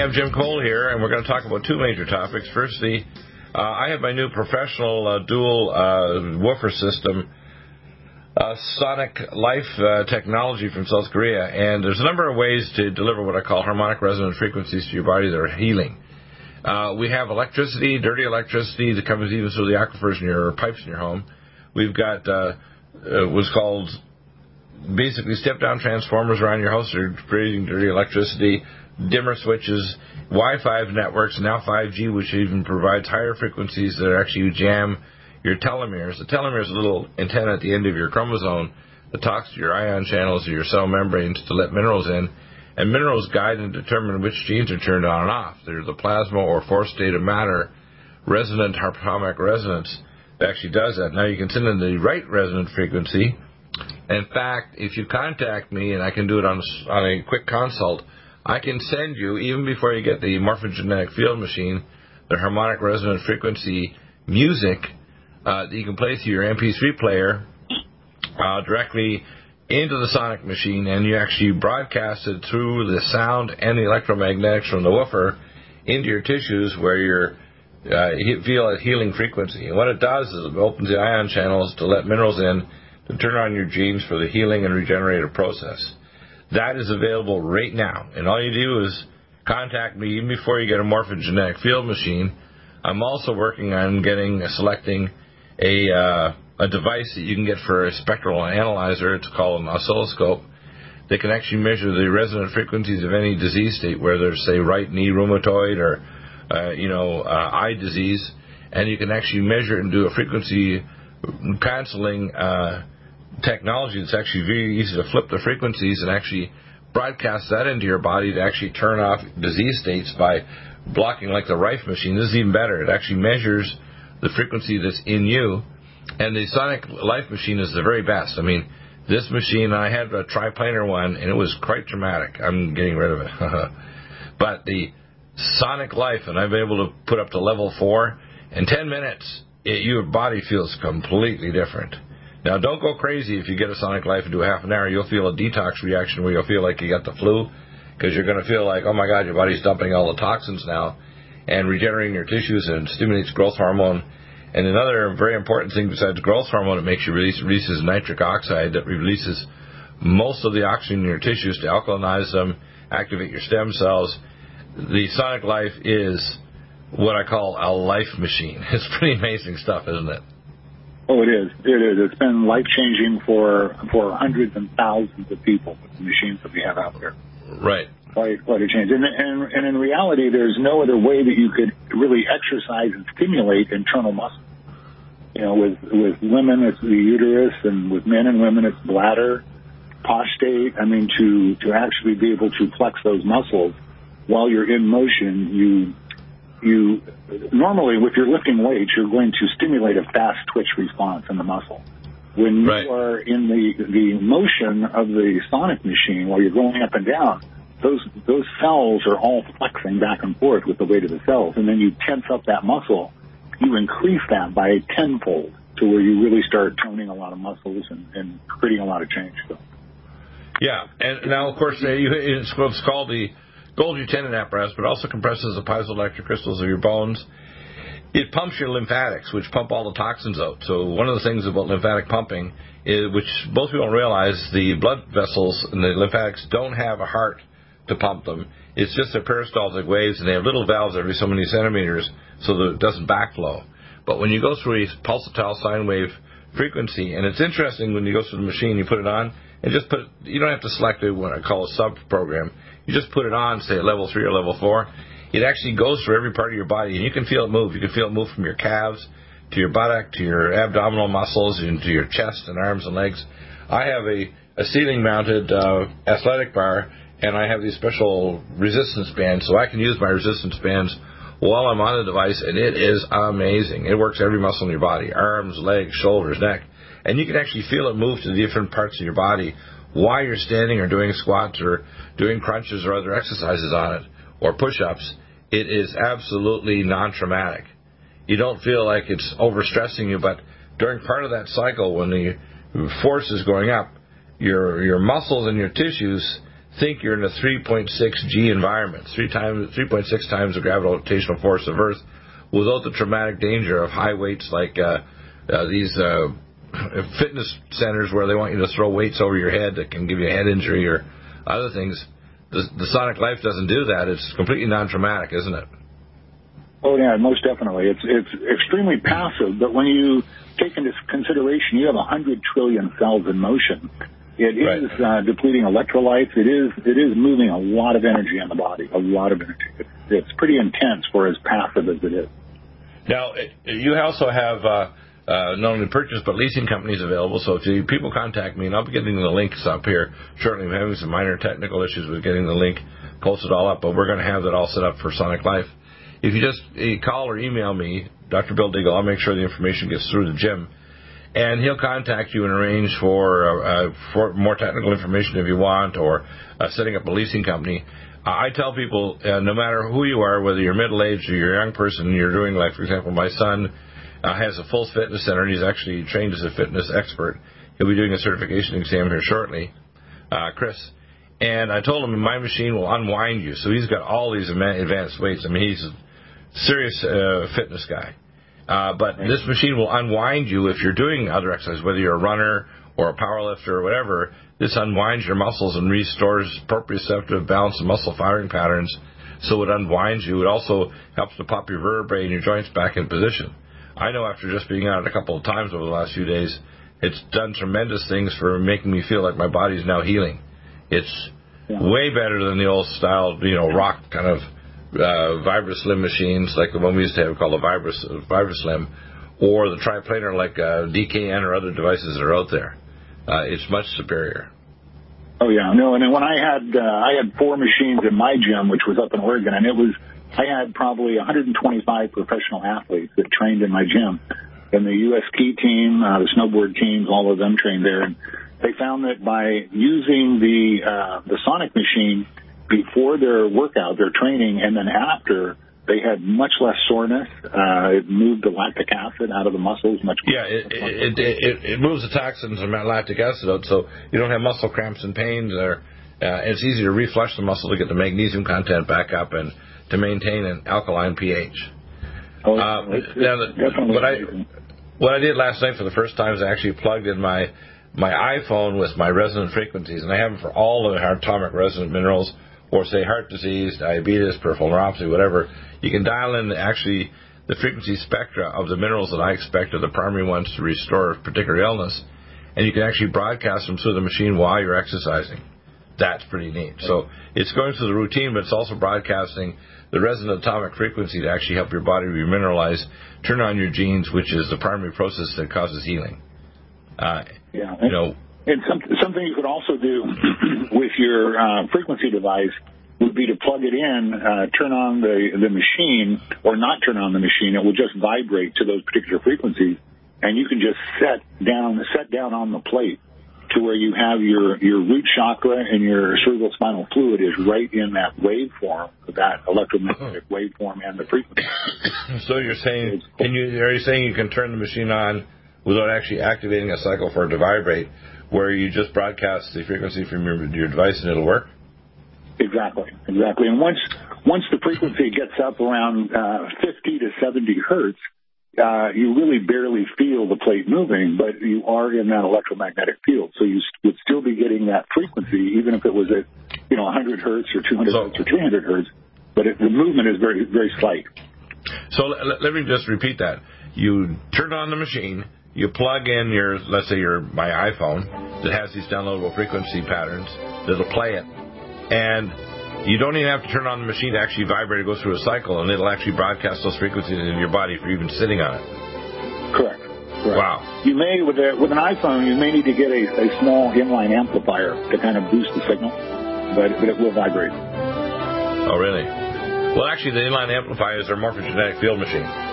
Have Jim Cole here, and we're going to talk about two major topics. First, the uh, I have my new professional uh, dual uh, woofer system, uh, Sonic Life uh, technology from South Korea, and there's a number of ways to deliver what I call harmonic resonant frequencies to your body that are healing. Uh, we have electricity, dirty electricity that comes even through the aquifers in your pipes in your home. We've got what's called basically step down transformers around your house that are creating dirty electricity dimmer switches, Wi-Fi networks, now 5G, which even provides higher frequencies that actually jam your telomeres. The telomere is a little antenna at the end of your chromosome that talks to your ion channels or your cell membranes to let minerals in. And minerals guide and determine which genes are turned on and off. There's the plasma or fourth state of matter resonant harmonic resonance that actually does that. Now you can send in the right resonant frequency. In fact, if you contact me, and I can do it on, on a quick consult, I can send you, even before you get the morphogenetic field machine, the harmonic resonant frequency music uh, that you can play through your MP3 player uh, directly into the sonic machine, and you actually broadcast it through the sound and the electromagnetics from the woofer into your tissues where you uh, feel a healing frequency. And what it does is it opens the ion channels to let minerals in to turn on your genes for the healing and regenerative process. That is available right now. And all you do is contact me even before you get a morphogenetic field machine. I'm also working on getting selecting a uh, a device that you can get for a spectral analyzer. It's called an oscilloscope. They can actually measure the resonant frequencies of any disease state, whether it's say right knee rheumatoid or uh, you know uh, eye disease, and you can actually measure it and do a frequency canceling uh, technology that's actually very easy to flip the frequencies and actually broadcast that into your body to actually turn off disease states by blocking like the Rife machine. This is even better. It actually measures the frequency that's in you. And the Sonic Life machine is the very best. I mean, this machine, I had a triplanar one, and it was quite dramatic. I'm getting rid of it. but the Sonic Life, and I've been able to put up to level four, in 10 minutes, it, your body feels completely different. Now, don't go crazy if you get a Sonic Life and do half an hour. You'll feel a detox reaction where you'll feel like you got the flu because you're going to feel like, oh my God, your body's dumping all the toxins now and regenerating your tissues and stimulates growth hormone. And another very important thing besides growth hormone, it makes you release releases nitric oxide that releases most of the oxygen in your tissues to alkalinize them, activate your stem cells. The Sonic Life is what I call a life machine. It's pretty amazing stuff, isn't it? Oh, it is. It is. It's been life changing for for hundreds and thousands of people with the machines that we have out there. Right. Quite quite a change. And and and in reality, there's no other way that you could really exercise and stimulate internal muscle. You know, with with women it's the uterus, and with men and women it's bladder, prostate. I mean, to to actually be able to flex those muscles while you're in motion, you you normally, if you're lifting weights, you're going to stimulate a fast twitch response in the muscle. When you Right. are in the the motion of the sonic machine while you're going up and down, those those cells are all flexing back and forth with the weight of the cells, and then you tense up that muscle, you increase that by tenfold to where you really start toning a lot of muscles and, and creating a lot of change. So. Yeah, and now of course it's what's called the Golgi tendon apparatus, but also compresses the piezoelectric crystals of your bones. It pumps your lymphatics, which pump all the toxins out. So one of the things about lymphatic pumping is, which most people don't realize, the blood vessels and the lymphatics don't have a heart to pump them. It's just a peristaltic waves, and they have little valves every so many centimeters, so that it doesn't backflow. But when you go through a pulsatile sine wave frequency, and it's interesting when you go through the machine, you put it on, and just put. You don't have to select it what I call a sub program. You just put it on, say at level three or level four. It actually goes through every part of your body, and you can feel it move. You can feel it move from your calves to your buttock to your abdominal muscles and to your chest and arms and legs. I have a, a ceiling mounted uh, athletic bar, and I have these special resistance bands, so I can use my resistance bands while I'm on the device, and it is amazing. It works every muscle in your body arms, legs, shoulders, neck. And you can actually feel it move to the different parts of your body while you're standing or doing squats or doing crunches or other exercises on it or push ups. It is absolutely non traumatic. You don't feel like it's overstressing you, but during part of that cycle when the force is going up, your your muscles and your tissues think you're in a 3.6 G environment, three times 3.6 times the gravitational force of Earth, without the traumatic danger of high weights like uh, uh, these uh, fitness centers where they want you to throw weights over your head that can give you a head injury or other things. The, the Sonic Life doesn't do that. It's completely non-traumatic, isn't it? Oh yeah, most definitely. It's it's extremely passive, but when you take into consideration you have a hundred trillion cells in motion, it Right. is uh, depleting electrolytes. It is it is moving a lot of energy in the body, a lot of energy. It's, it's pretty intense for as passive as it is. Now, eh, you also have uh, uh, not only purchase but leasing companies available. So if you, people contact me, and I'll be getting the links up here shortly. We're having some minor technical issues with getting the link posted all up, but we're going to have that all set up for Sonic Life. If you just eh, call or email me, Dr. Bill Deagle, I'll make sure the information gets through to Jim. And he'll contact you and arrange for uh, uh, for more technical information if you want, or uh, setting up a leasing company. I tell people, uh, no matter who you are, whether you're middle aged or you're a young person, you're doing like, for example, my son uh, has a full fitness center, and he's actually trained as a fitness expert. He'll be doing a certification exam here shortly, Chris. And I told him my machine will unwind you, so he's got all these advanced weights. I mean, he's a serious fitness guy. Uh, but this machine will unwind you if you're doing other exercises, whether you're a runner or a power lifter or whatever. This unwinds your muscles and restores proprioceptive balance and muscle firing patterns. So it unwinds you. It also helps to pop your vertebrae and your joints back in position. I know after just being on it a couple of times over the last few days, it's done tremendous things for making me feel like my body's now healing. It's way better than the old style, you know, rock kind of uh, VibraSlim machines like the one we used to have called the Vibras, or the triplanar like uh, DKN or other devices that are out there. Uh, it's much superior. Oh yeah, no. And when I had uh, I had four machines in my gym, which was up in Oregon, and it was I had probably 125 professional athletes that trained in my gym, and the U.S. ski team, uh, the snowboard teams, all of them trained there. And they found that by using the uh, the Sonic machine before their workout, their training, and then after, they had much less soreness. Uh, it moved the lactic acid out of the muscles much. Yeah, it it, it, it, it moves the toxins and lactic acid out, so you don't have muscle cramps and pains. Or uh, it's easy to reflush the muscle to get the magnesium content back up and to maintain an alkaline pH. Oh, Uh, it's, it's now, the- what I what I did last night for the first time is I actually plugged in my my iPhone with my resonant frequencies, and I have them for all of the atomic resonant minerals, or say heart disease, diabetes, peripheral neuropathy, whatever. You can dial in actually the frequency spectra of the minerals that I expect are the primary ones to restore a particular illness, and you can actually broadcast them through the machine while you're exercising. That's pretty neat. So it's going through the routine, but it's also broadcasting the resonant atomic frequency to actually help your body remineralize, turn on your genes, which is the primary process that causes healing. Uh, Yeah, you know, And some, something you could also do with your uh, frequency device would be to plug it in, uh, turn on the the machine, or not turn on the machine. It will just vibrate to those particular frequencies, and you can just set down set down on the plate to where you have your your root chakra and your cerebral spinal fluid is right in that waveform, that electromagnetic waveform and the frequency. So you're saying, can you are you saying you can turn the machine on without actually activating a cycle for it to vibrate, where you just broadcast the frequency from your your device and it'll work? Exactly, exactly. And once once the frequency gets up around uh, 50 to 70 hertz, uh, you really barely feel the plate moving, but you are in that electromagnetic field. So you would still be getting that frequency, even if it was at, you know, 100 hertz or 200 So- hertz or 300 hertz. But it, the movement is very, very slight. So let, let me just repeat that. You turn on the machine, you plug in your, let's say your my iPhone that has these downloadable frequency patterns that'll play it, and you don't even have to turn on the machine to actually vibrate It go through a cycle, and it'll actually broadcast those frequencies into your body if you're even sitting on it. Correct. Correct. Wow. You may, with a, with an iPhone, you may need to get a, a small inline amplifier to kind of boost the signal, but, but it will vibrate. Oh, really? Well, actually, the inline amplifiers are morphogenetic field machine.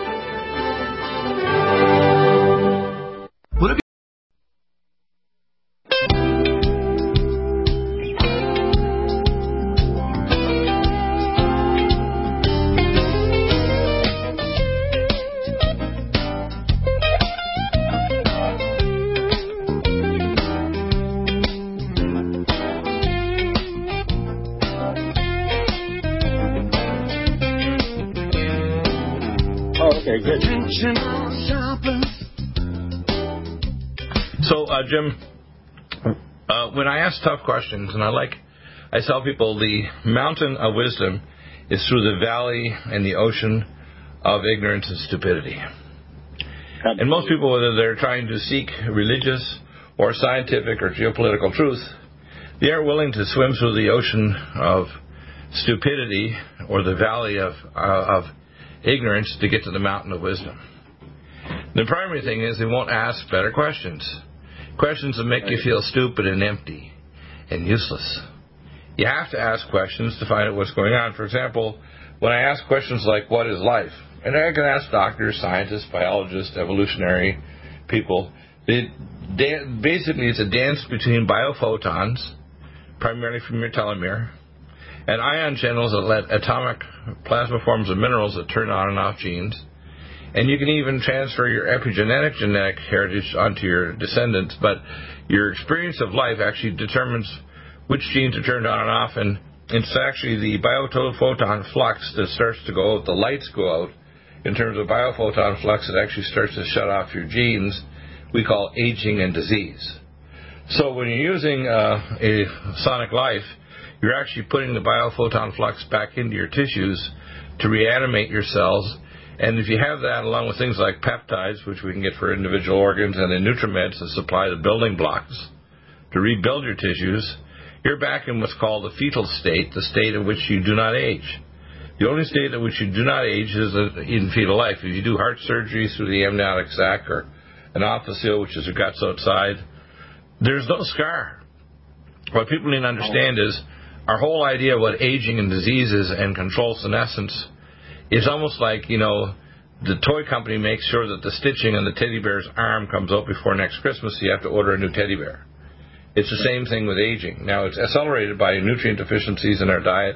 Jim, uh, when I ask tough questions, and I like, I tell people the mountain of wisdom is through the valley and the ocean of ignorance and stupidity. And most people, whether they're trying to seek religious or scientific or geopolitical truth, they aren't willing to swim through the ocean of stupidity or the valley of, uh, of ignorance to get to the mountain of wisdom. The primary thing is they won't ask better questions. Questions that make you feel stupid and empty and useless. You have to ask questions to find out what's going on. For example, when I ask questions like, what is life? And I can ask doctors, scientists, biologists, evolutionary people. Dan- basically, it's a dance between biophotons, primarily from your telomere, and ion channels that let atomic plasma forms of minerals that turn on and off genes. And you can even transfer your epigenetic genetic heritage onto your descendants, but your experience of life actually determines which genes are turned on and off, and it's actually the biophoton flux that starts to go out, the lights go out, in terms of biophoton flux that actually starts to shut off your genes, we call aging and disease. So when you're using uh, a sonic life, you're actually putting the biophoton flux back into your tissues to reanimate your cells. And if you have that along with things like peptides, which we can get for individual organs, and the nutriments that supply the building blocks to rebuild your tissues, you're back in what's called the fetal state, the state in which you do not age. The only state in which you do not age is in fetal life. If you do heart surgery through the amniotic sac or an officio, which is your guts outside, there's no scar. What people need to understand is our whole idea of what aging and disease is and control senescence is almost like, you know, the toy company makes sure that the stitching on the teddy bear's arm comes out before next Christmas, so you have to order a new teddy bear. It's the same thing with aging. Now, it's accelerated by nutrient deficiencies in our diet,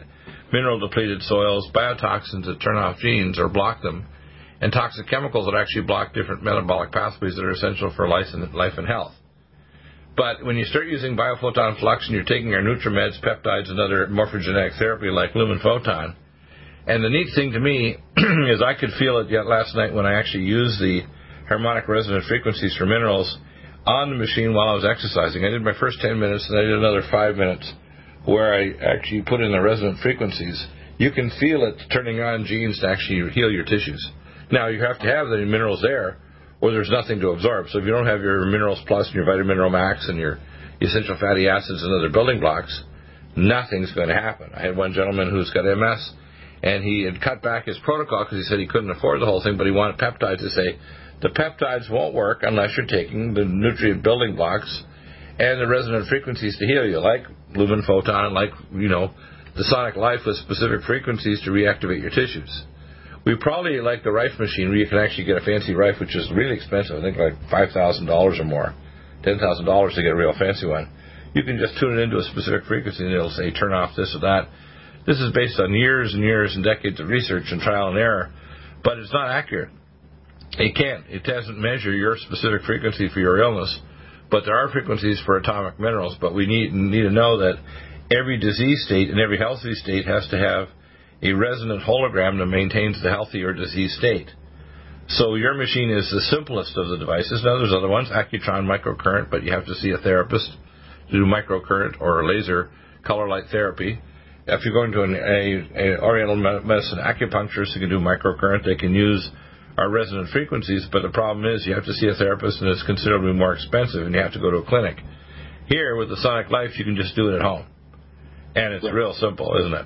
mineral depleted soils, biotoxins that turn off genes or block them, and toxic chemicals that actually block different metabolic pathways that are essential for life and, life and health. But when you start using biophoton flux and you're taking our NutriMeds, peptides, and other morphogenetic therapy like lumen photon, and the neat thing to me is I could feel it yet last night when I actually used the harmonic resonant frequencies for minerals on the machine while I was exercising. I did my first 10 minutes and I did another 5 minutes where I actually put in the resonant frequencies. You can feel it turning on genes to actually heal your tissues. Now, you have to have the minerals there or there's nothing to absorb. So if you don't have your minerals plus and your vitamin mineral max and your essential fatty acids and other building blocks, nothing's going to happen. I had one gentleman who's got MS and he had cut back his protocol because he said he couldn't afford the whole thing, but he wanted peptides to say the peptides won't work unless you're taking the nutrient building blocks and the resonant frequencies to heal you, like lumen photon, like you know the sonic life with specific frequencies to reactivate your tissues. We probably like the Rife machine where you can actually get a fancy Rife, which is really expensive. I think like five thousand dollars or more, ten thousand dollars to get a real fancy one. You can just tune it into a specific frequency, and it'll say turn off this or that. This is based on years and years and decades of research and trial and error, but it's not accurate. It can't. It doesn't measure your specific frequency for your illness, but there are frequencies for atomic minerals. But we need need to know that every disease state and every healthy state has to have a resonant hologram that maintains the healthy or disease state. So your machine is the simplest of the devices. Now there's other ones, Accutron microcurrent, but you have to see a therapist to do microcurrent or laser color light therapy. If you're going to an a, a Oriental medicine acupuncturist who can do microcurrent, they can use our resonant frequencies, but the problem is you have to see a therapist and it's considerably more expensive and you have to go to a clinic. Here with the Sonic Life, you can just do it at home. And it's real simple, isn't it?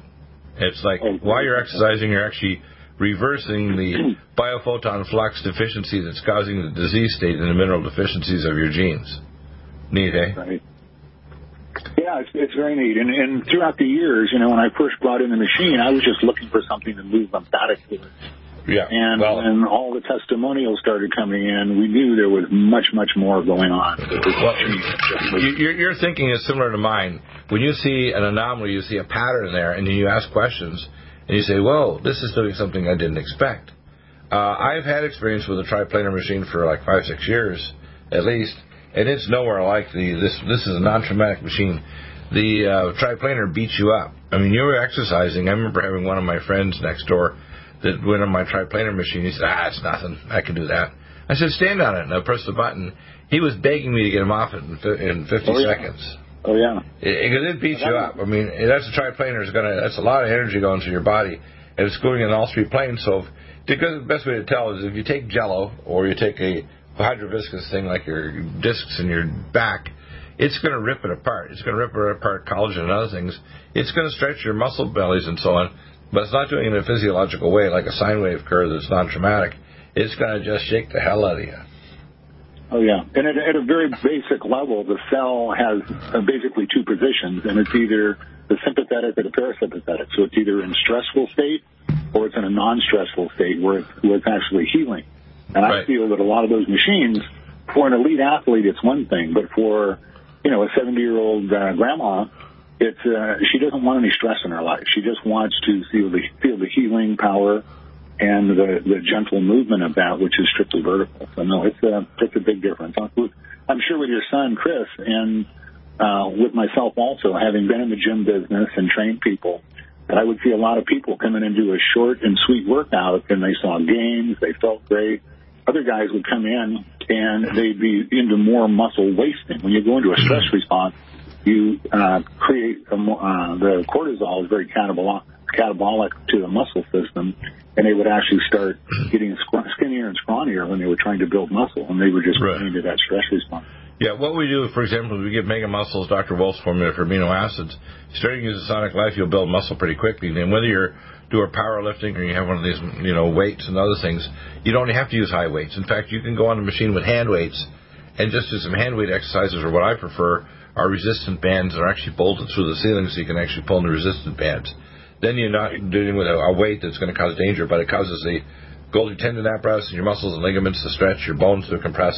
It's like while you're exercising, you're actually reversing the biophoton flux deficiency that's causing the disease state and the mineral deficiencies of your genes. Neat, eh? Right. Yeah, it's, it's very neat. And, and throughout the years, you know, when I first brought in the machine, I was just looking for something to move lymphatically. Yeah. And well, when all the testimonials started coming in, we knew there was much, much more going on. well, your, your thinking is similar to mine. When you see an anomaly, you see a pattern there, and then you ask questions, and you say, "Whoa, this is doing something I didn't expect." Uh, I've had experience with a triplanar machine for like five, six years at least, and it's nowhere like the this. This is a non-traumatic machine. The uh, triplanar beats you up. I mean, you were exercising. I remember having one of my friends next door that went on my triplanar machine. He said, "Ah, it's nothing. I can do that." I said, "Stand on it," and I pressed the button. He was begging me to get him off it in, in 50 Oh, yeah. seconds. Oh, yeah. Because it, beats you up. I mean, that's a triplanar is gonna. That's a lot of energy going through your body, and it's going in all three planes. So, if, because the best way to tell is if you take Jello or you take a hydroviscous thing like your discs in your back, it's going to rip it apart. It's going to rip it apart, collagen and other things. It's going to stretch your muscle bellies and so on, but it's not doing it in a physiological way like a sine wave curve that's non-traumatic. It's going to just shake the hell out of you. Oh, yeah. And at, at a very basic level, the cell has uh, basically two positions, and it's either the sympathetic or the parasympathetic. So it's either in stressful state or it's in a non-stressful state where it's, where it's actually healing. And I feel that a lot of those machines, for an elite athlete, it's one thing, but for you know a 70-year-old uh, grandma, it's uh, she doesn't want any stress in her life. She just wants to feel the feel the healing power and the the gentle movement of that, which is strictly vertical. So no, it's a it's a big difference. I'm I'm sure with your son Chris and uh, with myself also, having been in the gym business and trained people, that I would see a lot of people come in and do a short and sweet workout, and they saw gains, they felt great. Other guys would come in and they'd be into more muscle wasting. When you go into a stress response, you uh, create a, uh, the cortisol is very catabolic, catabolic to the muscle system, and they would actually start getting skinnier and scrawnier when they were trying to build muscle, and they were just Right. into that stress response. Yeah, what we do, for example, is we give Mega Muscles Dr. Wolf's formula for amino acids. Starting the Sonic Life, you'll build muscle pretty quickly. And whether you're doing powerlifting or you have one of these, you know, weights and other things, you don't have to use high weights. In fact, you can go on the machine with hand weights and just do some hand weight exercises, or what I prefer are resistant bands that are actually bolted through the ceiling so you can actually pull in the resistant bands. Then you're not dealing with a, a weight that's going to cause danger, but it causes the Golgi tendon apparatus and your muscles and ligaments to stretch, your bones to compress,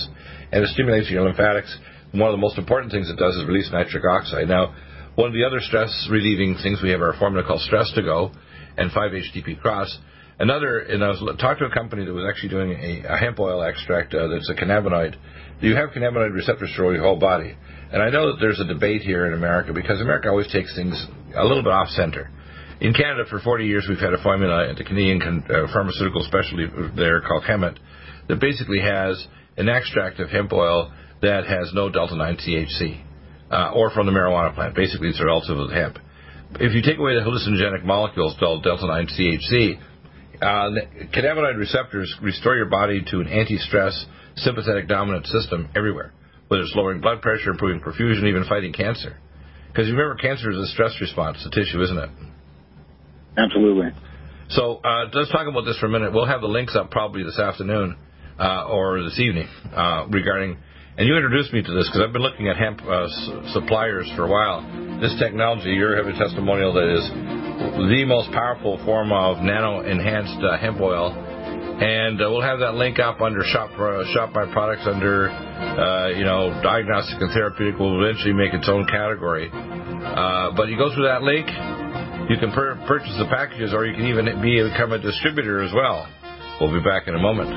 and it stimulates your lymphatics. One of the most important things it does is release nitric oxide. Now, one of the other stress relieving things we have our formula called Stress to Go and 5-HTP Cross. Another, and I was talking to a company that was actually doing a, a hemp oil extract uh, that's a cannabinoid. You have cannabinoid receptors throughout your whole body. And I know that there's a debate here in America because America always takes things a little bit off center. In Canada, for 40 years, we've had a formula at the Canadian con- uh, pharmaceutical specialty there called Cesamet that basically has an extract of hemp oil that has no delta 9 THC, uh, or from the marijuana plant. Basically, it's a relative of hemp. If you take away the hallucinogenic molecules, delta 9 THC, uh, cannabinoid receptors restore your body to an anti-stress sympathetic dominant system everywhere, whether it's lowering blood pressure, improving perfusion, even fighting cancer. Because remember, cancer is a stress response to tissue, isn't it? Absolutely. So uh, let's talk about this for a minute. We'll have the links up probably this afternoon uh, or this evening uh, regarding. And you introduced me to this because I've been looking at hemp uh, s- suppliers for a while. This technology, you have a testimonial that is the most powerful form of nano enhanced uh, hemp oil. And uh, we'll have that link up under shop uh, shop my products under uh, you know diagnostic and therapeutic will eventually make its own category. Uh, but you go through that link, you can per- purchase the packages, or you can even be become a distributor as well. We'll be back in a moment.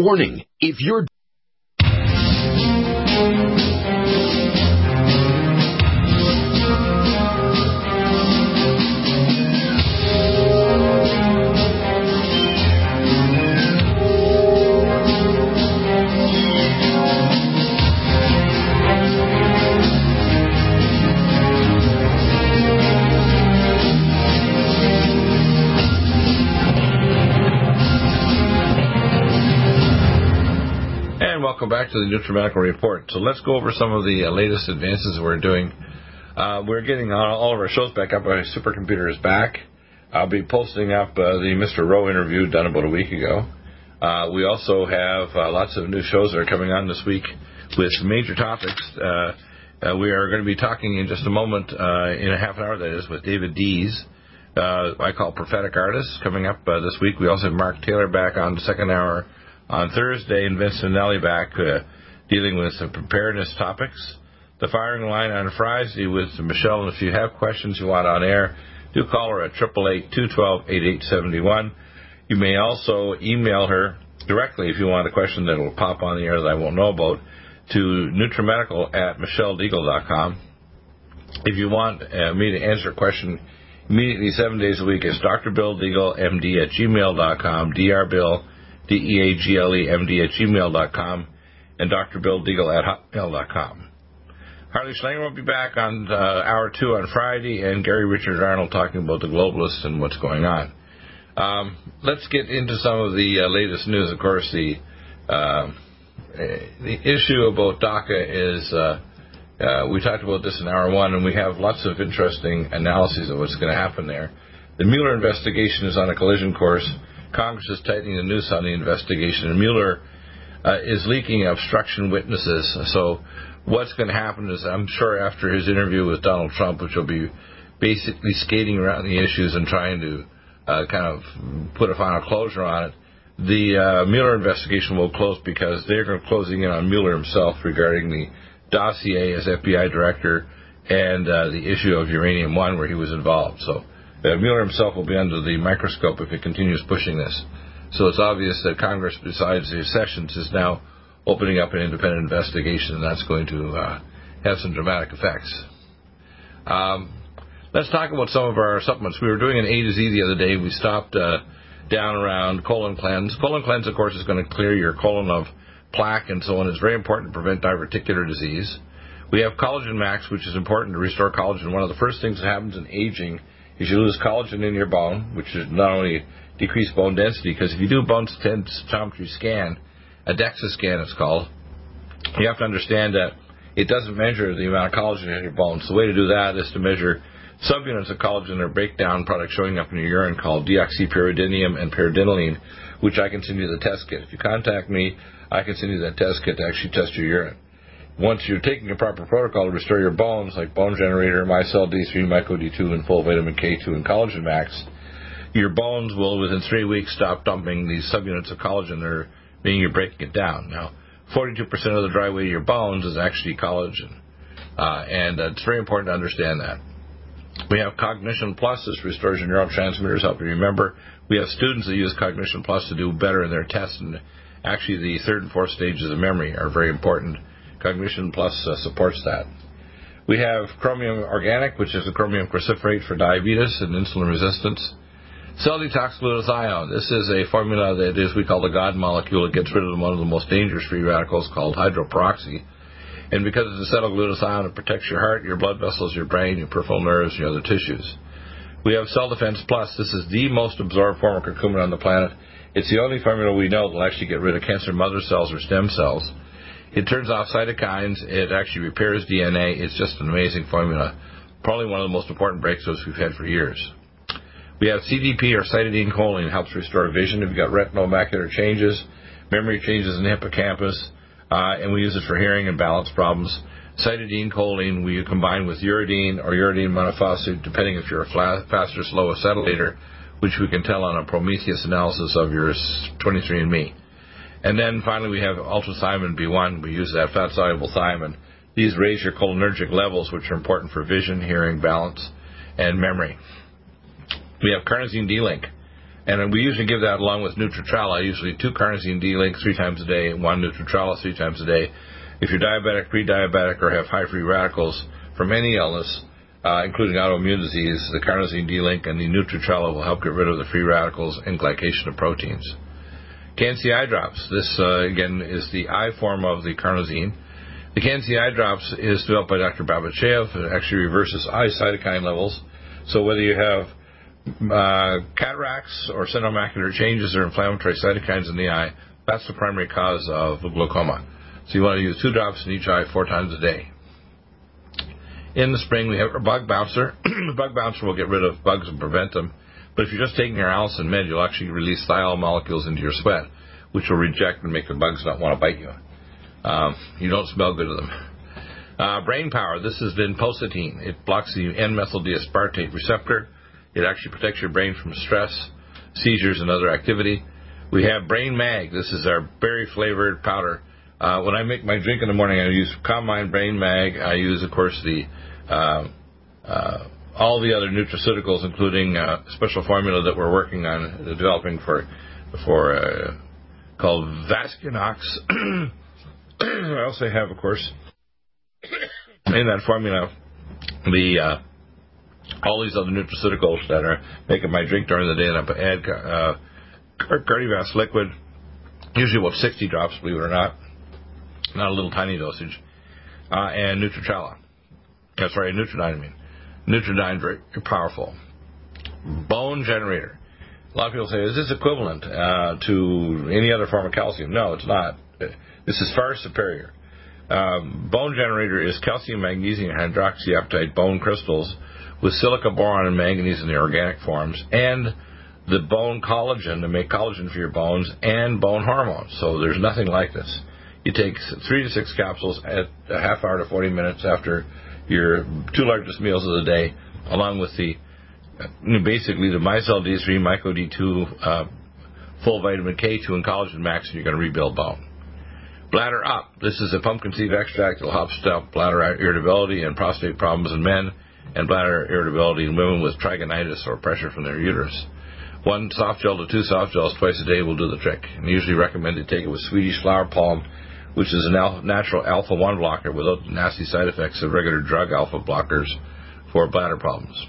Warning: If you're to the NutriMedical Report. So let's go over some of the uh, latest advances we're doing. Uh, we're getting all, all of our shows back up. Our supercomputer is back. I'll be posting up uh, the Mr. Rowe interview done about a week ago. Uh, we also have uh, lots of new shows that are coming on this week with major topics. Uh, we are going to be talking in just a moment, in a half an hour, that is, with David Dees. I call prophetic artists coming up this week. We also have Mark Taylor back on the second hour on Thursday, and Vince Finelli back uh, dealing with some preparedness topics. The firing line on Friday with Michelle, and if you have questions you want on air, do call her at 888-212-8871. You may also email her directly if you want a question that will pop on the air that I won't know about to nutrimedical at michelledeagle.com. If you want uh, me to answer a question immediately seven days a week, it's Dr. Bill MD at gmail.com, drbill D-E-A-G-L-E-M-D at gmail.com, and Dr. Bill Deagle at hotmail.com. Harley Schlanger will be back on uh, hour two on Friday, and Gary Richard Arnold talking about the globalists and what's going on. Um, let's get into some of the uh, latest news. Of course, the uh, the issue about DACA is uh, uh, we talked about this in hour one, and we have lots of interesting analyses of what's going to happen there. The Mueller investigation is on a collision course. Congress is tightening the noose on the investigation, and Mueller uh, is leaking obstruction witnesses. So, what's going to happen is, I'm sure after his interview with Donald Trump, which will be basically skating around the issues and trying to uh, kind of put a final closure on it, the uh, Mueller investigation will close because they're closing in on Mueller himself regarding the dossier as FBI director and uh, the issue of Uranium One, where he was involved. So uh, Mueller himself will be under the microscope if he continues pushing this. So it's obvious that Congress, besides the Sessions, is now opening up an independent investigation, and that's going to uh, have some dramatic effects. Um, let's talk about some of our supplements. We were doing an A to Z the other day. We stopped uh, down around colon cleanse. Colon cleanse, of course, is going to clear your colon of plaque and so on. It's very important to prevent diverticular disease. We have Collagen Max, which is important to restore collagen. One of the first things that happens in aging you lose collagen in your bone, which is not only decrease bone density, because if you do bone densitometry scan, a DEXA scan it's called, you have to understand that it doesn't measure the amount of collagen in your bones. The way to do that is to measure subunits of collagen or breakdown products showing up in your urine called deoxypyridinoline and pyridinoline, which I can send you the test kit. If you contact me, I can send you that test kit to actually test your urine once you're taking a proper protocol to restore your bones, like bone generator, micelle D3, myco D2, and full vitamin K2 and collagen max, your bones will within three weeks stop dumping these subunits of collagen. They're meaning you're breaking it down. Now, 42% of the dry weight of your bones is actually collagen, uh, and uh, it's very important to understand that. We have Cognition Plus. This restores your neurotransmitters, help you remember. We have students that use Cognition Plus to do better in their tests, and actually the third and fourth stages of memory are very important Cognition Plus uh, supports that. We have chromium organic, which is a chromium cruciferate for diabetes and insulin resistance. Cell detox glutathione. This is a formula that is we call the God molecule. It gets rid of one of the most dangerous free radicals called hydroperoxy. And because it's acetylglutathione, it protects your heart, your blood vessels, your brain, your peripheral nerves, your other tissues. We have Cell Defense Plus. This is the most absorbed form of curcumin on the planet. It's the only formula we know that will actually get rid of cancer mother cells or stem cells. It turns off cytokines. It actually repairs DNA. It's just an amazing formula. Probably one of the most important breakthroughs we've had for years. We have CDP or cytidine choline helps restore vision if you've got retinal macular changes, memory changes in the hippocampus, uh, and we use it for hearing and balance problems. Cytidine choline we combine with uridine or uridine monophosphate, depending if you're a fast or slow acetylator, which we can tell on a Prometheus analysis of your 23andMe. And then finally, we have ultrathymine B1. We use that fat soluble thiamine. These raise your cholinergic levels, which are important for vision, hearing, balance, and memory. We have carnosine D-Link. And we usually give that along with Nutritrala, usually two carnosine D-Link three times a day, one Nutritrala three times a day. If you're diabetic, pre-diabetic, or have high free radicals from any illness, uh, including autoimmune disease, the carnosine D-Link and the Nutritrala will help get rid of the free radicals and glycation of proteins. Can-C eye drops. This, uh, again, is the eye form of the carnosine. The Can-C eye drops is developed by Dr. Babizhayev. It actually reverses eye cytokine levels. So whether you have uh, cataracts or senile macular changes or inflammatory cytokines in the eye, that's the primary cause of glaucoma. So you want to use two drops in each eye four times a day. In the spring, we have bug bouncer. the bug bouncer will get rid of bugs and prevent them. But if you're just taking your Allicin med, you'll actually release thiol molecules into your sweat, which will reject and make the bugs not want to bite you. Um, you don't smell good to them. Uh, brain power. This is vinpocetine. It blocks the N-methyl D-aspartate receptor. It actually protects your brain from stress, seizures, and other activity. We have Brain Mag. This is our berry flavored powder. Uh, when I make my drink in the morning, I use Combine Brain Mag. I use, of course, the uh, uh, all the other nutraceuticals, including a uh, special formula that we're working on developing for for uh, called Vascunox. I also have, of course, in that formula the uh, all these other nutraceuticals that are making my drink during the day, and I add uh, liquid, usually about 60 drops, believe it or not, not a little tiny dosage, uh, and Nutritrala. That's right, Nutridyne, Mean. Very powerful. Bone generator. A lot of people say, is this equivalent uh, to any other form of calcium? No, it's not. This is far superior. Um, bone generator is calcium, magnesium, hydroxyapatite bone crystals with silica, boron, and manganese in the organic forms, and the bone collagen to make collagen for your bones, and bone hormones. So there's nothing like this. You take three to six capsules at a half hour to 40 minutes after your two largest meals of the day, along with the basically the micelle D3, myco D2, uh, full vitamin K2, and collagen max, and you're going to rebuild bone. Bladder up. This is a pumpkin seed extract. It'll help stop bladder irritability and prostate problems in men, and bladder irritability in women with trigonitis or pressure from their uterus. One soft gel to two soft gels twice a day will do the trick. And usually recommend to take it with Swedish flower pollen which is a natural alpha 1 blocker without the nasty side effects of regular drug alpha blockers for bladder problems.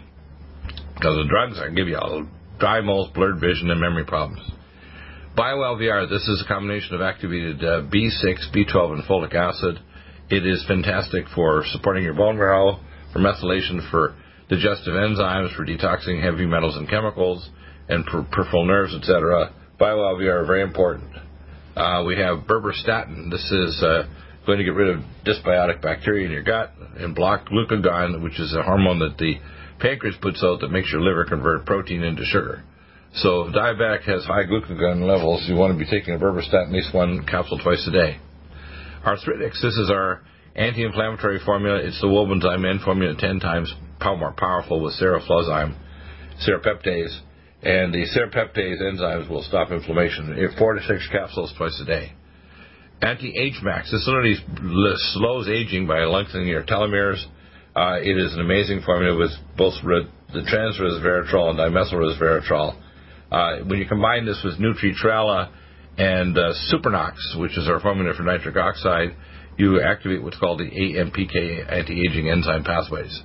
Because the drugs are give you all dry mouth, blurred vision, and memory problems. BioLVR, this is a combination of activated uh, B6, B12, and folic acid. It is fantastic for supporting your bone marrow, for methylation, for digestive enzymes, for detoxing heavy metals and chemicals, and for peripheral nerves, etc. BioLVR are very important. Uh, we have berberstatin. This is uh, going to get rid of dysbiotic bacteria in your gut and block glucagon, which is a hormone that the pancreas puts out that makes your liver convert protein into sugar. So if diabetic has high glucagon levels, you want to be taking a berberstatin at least one capsule twice a day. Arthritics, this is our anti-inflammatory formula. It's the Wobenzym N formula 10 times more powerful with seroflozyme, serapeptase and the serapeptase enzymes will stop inflammation. Four to six capsules twice a day. Anti-Age Max. This literally slows aging by lengthening your telomeres. Uh, it is an amazing formula with both re- the trans resveratrol and dimethyl resveratrol. Uh, when you combine this with Nutritrala and uh, Supernox, which is our formula for nitric oxide, you activate what's called the AMPK anti-aging enzyme pathways.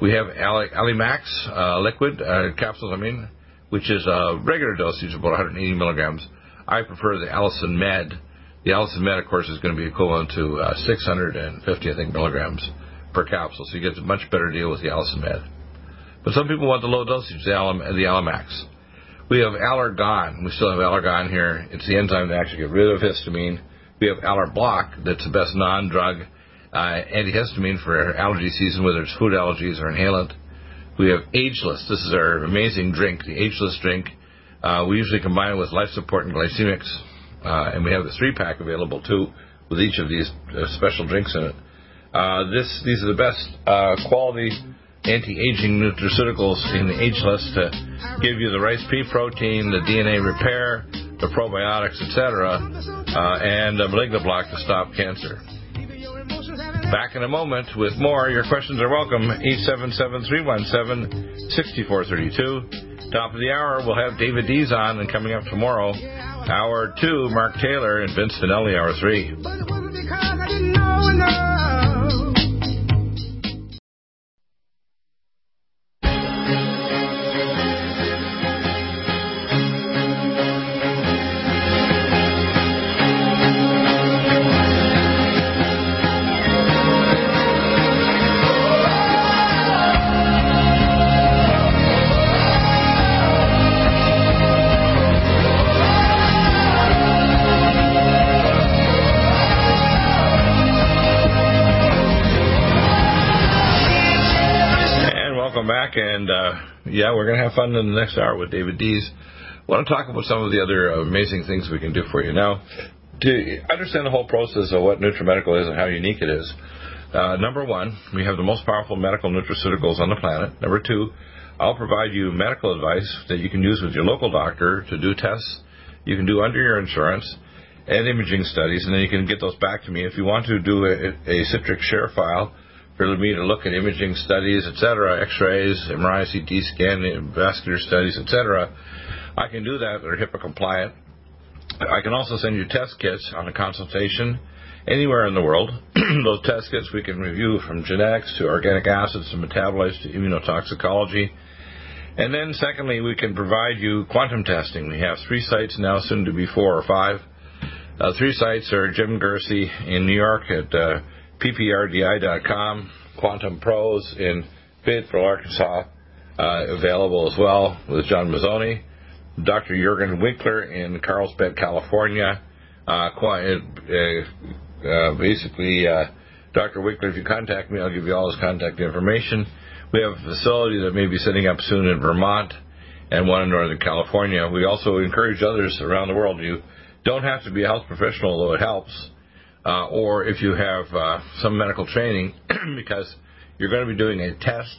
We have Allimax uh, liquid uh, capsules. I mean, which is a regular dosage of about 180 milligrams. I prefer the Allicin Med. The Allicin Med, of course, is going to be equivalent to uh, 650, I think, milligrams per capsule. So you get a much better deal with the Allicin Med. But some people want the low dosage, the, Alim, the Allimax. We have Allergon. We still have Allergon here. It's the enzyme to actually get rid of histamine. We have Allerblock. That's the best non-drug uh, antihistamine for allergy season, whether it's food allergies or inhalant. We have Ageless. This is our amazing drink, the Ageless drink. Uh, we usually combine it with life support and glycemics, uh, and we have the three pack available too with each of these uh, special drinks in it. Uh, this these are the best uh, quality anti-aging nutraceuticals in ageless to give you the rice pea protein, the DNA repair, the probiotics, etc., and a malignant block to stop cancer. Back in a moment with more. Your questions are welcome. 877-317-6432. Top of the hour, we'll have David Dees on, and coming up tomorrow, hour two, Mark Taylor and Vince Finelli, hour three. Yeah, we're going to have fun in the next hour with David Dees. I want to talk about some of the other amazing things we can do for you. Now, to understand the whole process of what NutriMedical is and how unique it is, uh, number one, we have the most powerful medical nutraceuticals on the planet. Number two, I'll provide you medical advice that you can use with your local doctor to do tests you can do under your insurance and imaging studies, and then you can get those back to me. If you want to do a, a Citrix share file for me to look at imaging studies, etc., X-rays, MRI, CT scan, vascular studies, etc., I can do that. They're HIPAA compliant. I can also send you test kits on a consultation anywhere in the world. Those test kits we can review from genetics to organic acids to metabolites to immunotoxicology. And then, secondly, we can provide you quantum testing. We have three sites now, soon to be four or five. Uh, three sites are Jim Gersey in New York at uh, pprdi.com, Quantum Pros in Fayetteville, Arkansas, uh, available as well with John Mazzoni. Dr. Jurgen Winkler in Carlsbad, California. Uh, uh, uh, basically, uh, Dr. Winkler, if you contact me, I'll give you all his contact information. We have a facility that may be setting up soon in Vermont and one in Northern California. We also encourage others around the world. You don't have to be a health professional, though it helps, uh, or if you have uh, some medical training, because you're going to be doing a test.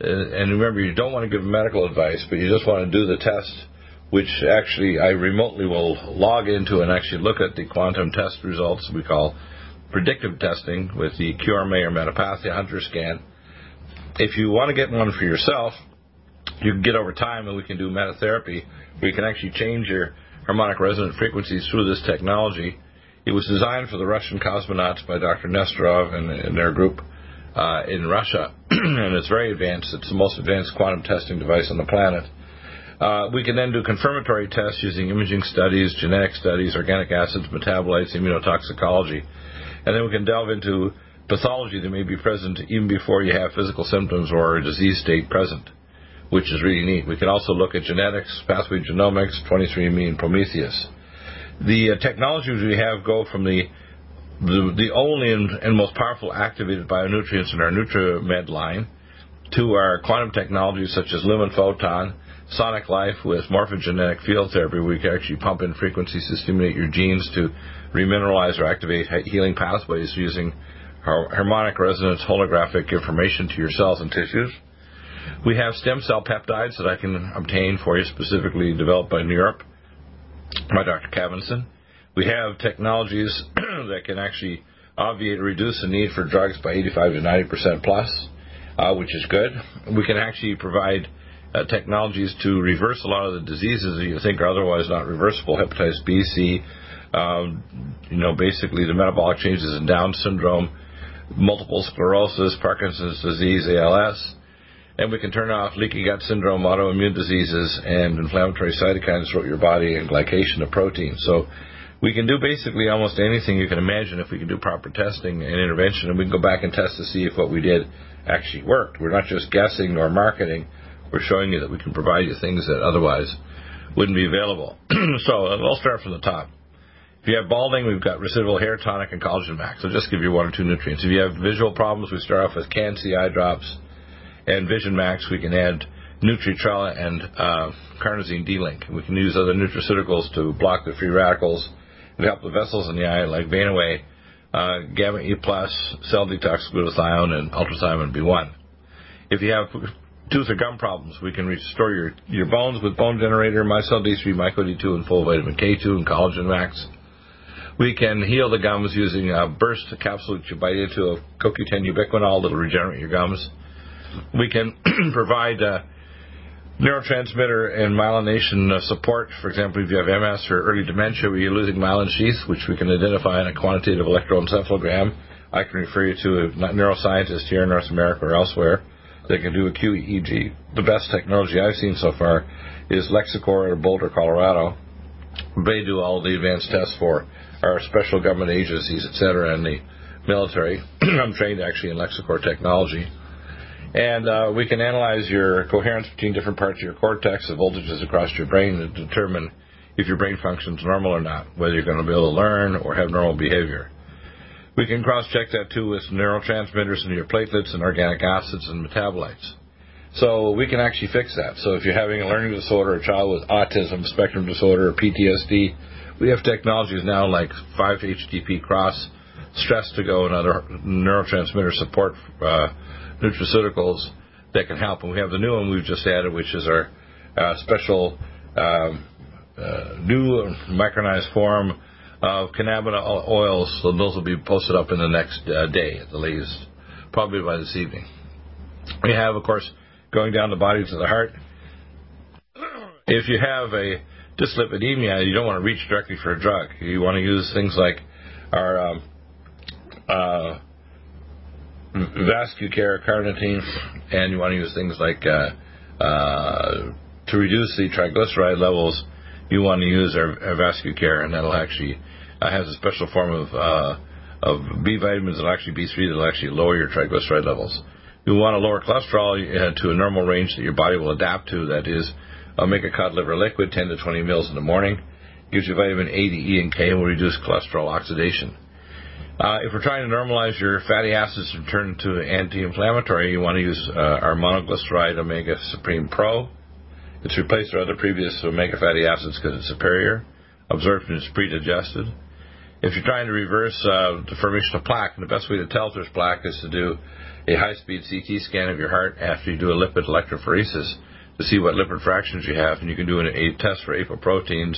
Uh, and remember, you don't want to give medical advice, but you just want to do the test, which actually I remotely will log into and actually look at the quantum test results we call predictive testing with the QRMA or Metapathia Hunter scan. If you want to get one for yourself, you can get over time and we can do metatherapy you can actually change your harmonic resonant frequencies through this technology. It was designed for the Russian cosmonauts by Dr. Nesterov and, and their group uh, in Russia, and it's very advanced. It's the most advanced quantum testing device on the planet. Uh, we can then do confirmatory tests using imaging studies, genetic studies, organic acids, metabolites, immunotoxicology, and then we can delve into pathology that may be present even before you have physical symptoms or a disease state present, which is really neat. We can also look at genetics, pathway genomics, 23andMe, and Prometheus. The uh, technologies we have go from the the, the only and, and, most powerful activated bionutrients in our NutriMed line to our quantum technologies such as Lumen Photon, Sonic Life with morphogenetic field therapy, we can actually pump in frequencies to stimulate your genes to remineralize or activate healing pathways using harmonic resonance holographic information to your cells and tissues. We have stem cell peptides that I can obtain for you, specifically developed by New York by Dr. Khavinson. We have technologies that can actually obviate or reduce the need for drugs by 85 to 90 percent plus, uh, which is good. We can actually provide uh, technologies to reverse a lot of the diseases that you think are otherwise not reversible, hepatitis B, C, um, you know, basically the metabolic changes in Down syndrome, multiple sclerosis, Parkinson's disease, ALS, and we can turn off leaky gut syndrome, autoimmune diseases, and inflammatory cytokines throughout your body and glycation of protein. So we can do basically almost anything you can imagine if we can do proper testing and intervention, and we can go back and test to see if what we did actually worked. We're not just guessing or marketing. We're showing you that we can provide you things that otherwise wouldn't be available. so I'll start from the top. If you have balding, we've got residual hair tonic and collagen max. So just give you one or two nutrients. If you have visual problems, we start off with Can-C eye drops and Vision Max. We can add Nutritrella and uh, Carnosine D-Link. We can use other nutraceuticals to block the free radicals. and help the vessels in the eye, like Venaway, uh, gamma E plus, cell detox glutathione, and ultrathiamine B1. If you have tooth or gum problems, we can restore your, your bones with bone generator, mycel D3, myco D2, and full vitamin K2 and collagen max. We can heal the gums using a burst capsule that you bite into of CoQ10 ubiquinol that'll regenerate your gums. We can provide uh, neurotransmitter and myelination uh, support. For example, if you have MS or early dementia where you're losing myelin sheath, which we can identify in a quantitative electroencephalogram, I can refer you to a neuroscientist here in North America or elsewhere that can do a QEEG. The best technology I've seen so far is Lexicor or Boulder, Colorado. They do all the advanced tests for our special government agencies, etc., and the military. I'm trained actually in Lexicor technology. And uh, we can analyze your coherence between different parts of your cortex, the voltages across your brain, to determine if your brain functions normal or not, whether you're going to be able to learn or have normal behavior. We can cross check that too with neurotransmitters in your platelets and organic acids and metabolites. So we can actually fix that. So if you're having a learning disorder, a child with autism spectrum disorder, or PTSD, we have technologies now like 5-HTP cross, stress to go, and other neurotransmitter support uh, nutraceuticals that can help. And we have the new one we've just added, which is our uh, special um, uh, new micronized form of cannabinoid oils. So those will be posted up in the next uh, day at the latest, probably by this evening. We have, of course, going down the body to the heart. If you have a dyslipidemia, you don't want to reach directly for a drug. You want to use things like our um, uh, Vascucare carnitine, and you want to use things like uh, uh, to reduce the triglyceride levels. You want to use our, our Vascucare, and that'll actually uh, has a special form of uh, of B vitamins that'll actually B3 that'll actually lower your triglyceride levels. You want to lower cholesterol uh, to a normal range that your body will adapt to. That is, omega cod liver liquid, 10 to 20 mils in the morning, gives you vitamin A, D, E, and K, and will reduce cholesterol oxidation. Uh, if we're trying to normalize your fatty acids and turn to anti-inflammatory, you want to use uh, our monoglyceride Omega Supreme Pro. It's replaced our other previous omega fatty acids because it's superior. Absorption is pre-digested. If you're trying to reverse uh, the formation of plaque, the best way to tell if there's plaque is to do a high-speed CT scan of your heart after you do a lipid electrophoresis to see what lipid fractions you have, and you can do an, a test for apoproteins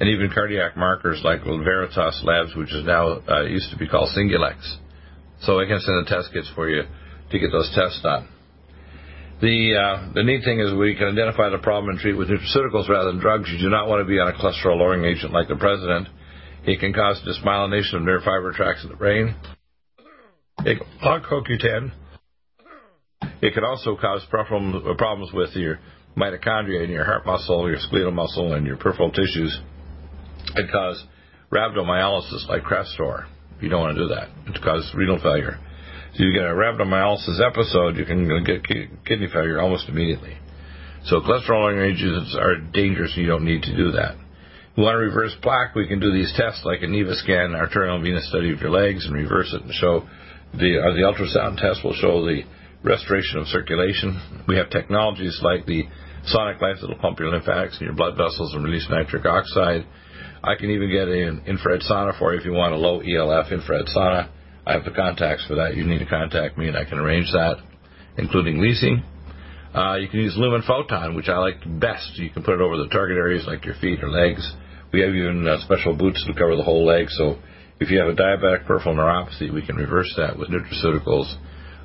and even cardiac markers like Veritas Labs, which is now uh, used to be called Singulex. So I can send the test kits for you to get those tests done. The uh, the neat thing is we can identify the problem and treat with nutraceuticals rather than drugs. You do not want to be on a cholesterol lowering agent like the president. It can cause dysmyelination of nerve fiber tracts in the brain. It can block CoQ10. It can also cause problems with your mitochondria in your heart muscle, your skeletal muscle, and your peripheral tissues and cause rhabdomyolysis like Crestor. You don't want to do that. It causes renal failure. So you get a rhabdomyolysis episode, you can get kidney failure almost immediately. So cholesterol-lowering agents are dangerous and you don't need to do that. If you want to reverse plaque, we can do these tests like a NEVA scan, arterial and venous study of your legs and reverse it and show the, uh, the ultrasound test will show the restoration of circulation. We have technologies like the Sonic Life that'll pump your lymphatics and your blood vessels and release nitric oxide. I can even get an infrared sauna for you if you want a low ELF infrared sauna. I have the contacts for that. You need to contact me and I can arrange that, including leasing. Uh, you can use lumen photon, which I like best. You can put it over the target areas like your feet or legs. We have even uh, special boots to cover the whole leg. So if you have a diabetic peripheral neuropathy, we can reverse that with nutraceuticals,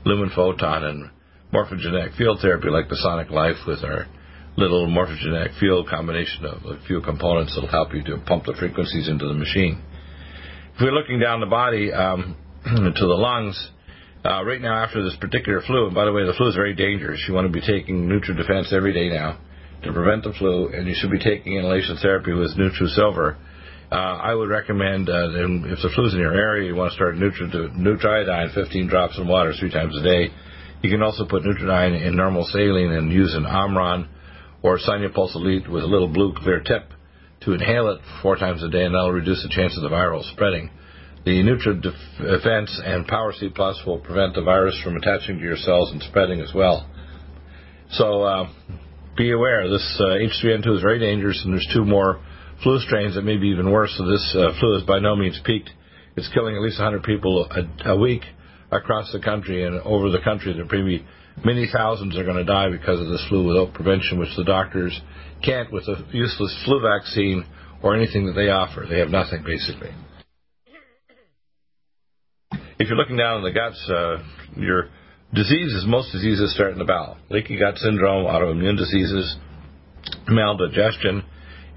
lumen photon, and morphogenetic field therapy like the Sonic Life with our little morphogenetic field combination of a few components that'll help you to pump the frequencies into the machine. If we're looking down the body um, to the lungs, uh, right now after this particular flu, and by the way, the flu is very dangerous. You want to be taking NutriDefense every day now to prevent the flu, and you should be taking inhalation therapy with NutriSilver. Uh, I would recommend, uh, if the flu's in your area, you want to start Nutri- Nutriodine, 15 drops in water three times a day. You can also put Nutriodine in normal saline and use an Omron or Sinupulse Elite with a little blue clear tip to inhale it four times a day, and that'll reduce the chance of the viral spreading. The NutriDefense and Power C Plus will prevent the virus from attaching to your cells and spreading as well. So uh, be aware, this uh, H3N2 is very dangerous, and there's two more flu strains that may be even worse. So this uh, flu is by no means peaked. it's killing at least 100 people a, a week across the country and over the country. There maybe many thousands are going to die because of this flu without prevention, which the doctors can't with a useless flu vaccine or anything that they offer. They have nothing basically. If you're looking down in the guts, uh, your diseases, most diseases start in the bowel. Leaky gut syndrome, autoimmune diseases, maldigestion.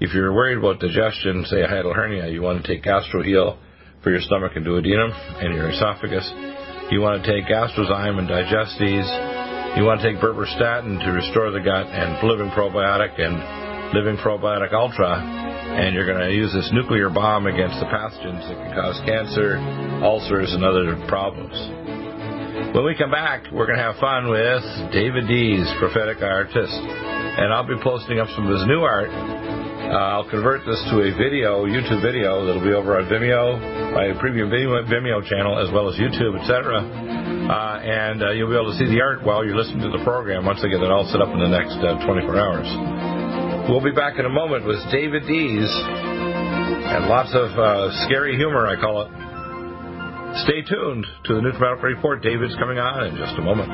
If you're worried about digestion, say a hiatal hernia, you want to take GastroHeal for your stomach and duodenum and your esophagus. You want to take Gastrozyme and Digestes. You want to take Berberstatin to restore the gut and Living Probiotic and Living Probiotic Ultra. And you're going to use this nuclear bomb against the pathogens that can cause cancer, ulcers, and other problems. When we come back, we're going to have fun with David Dees, prophetic artist, and I'll be posting up some of his new art. Uh, I'll convert this to a video, YouTube video, that'll be over on Vimeo, my premium Vimeo, channel, as well as YouTube, etc. Uh, and uh, you'll be able to see the art while you're listening to the program once I get it all set up in the next uh, 24 hours. We'll be back in a moment with David Dees and lots of uh, scary humor, I call it. Stay tuned to the NutriMedical Report. David's coming on in just a moment.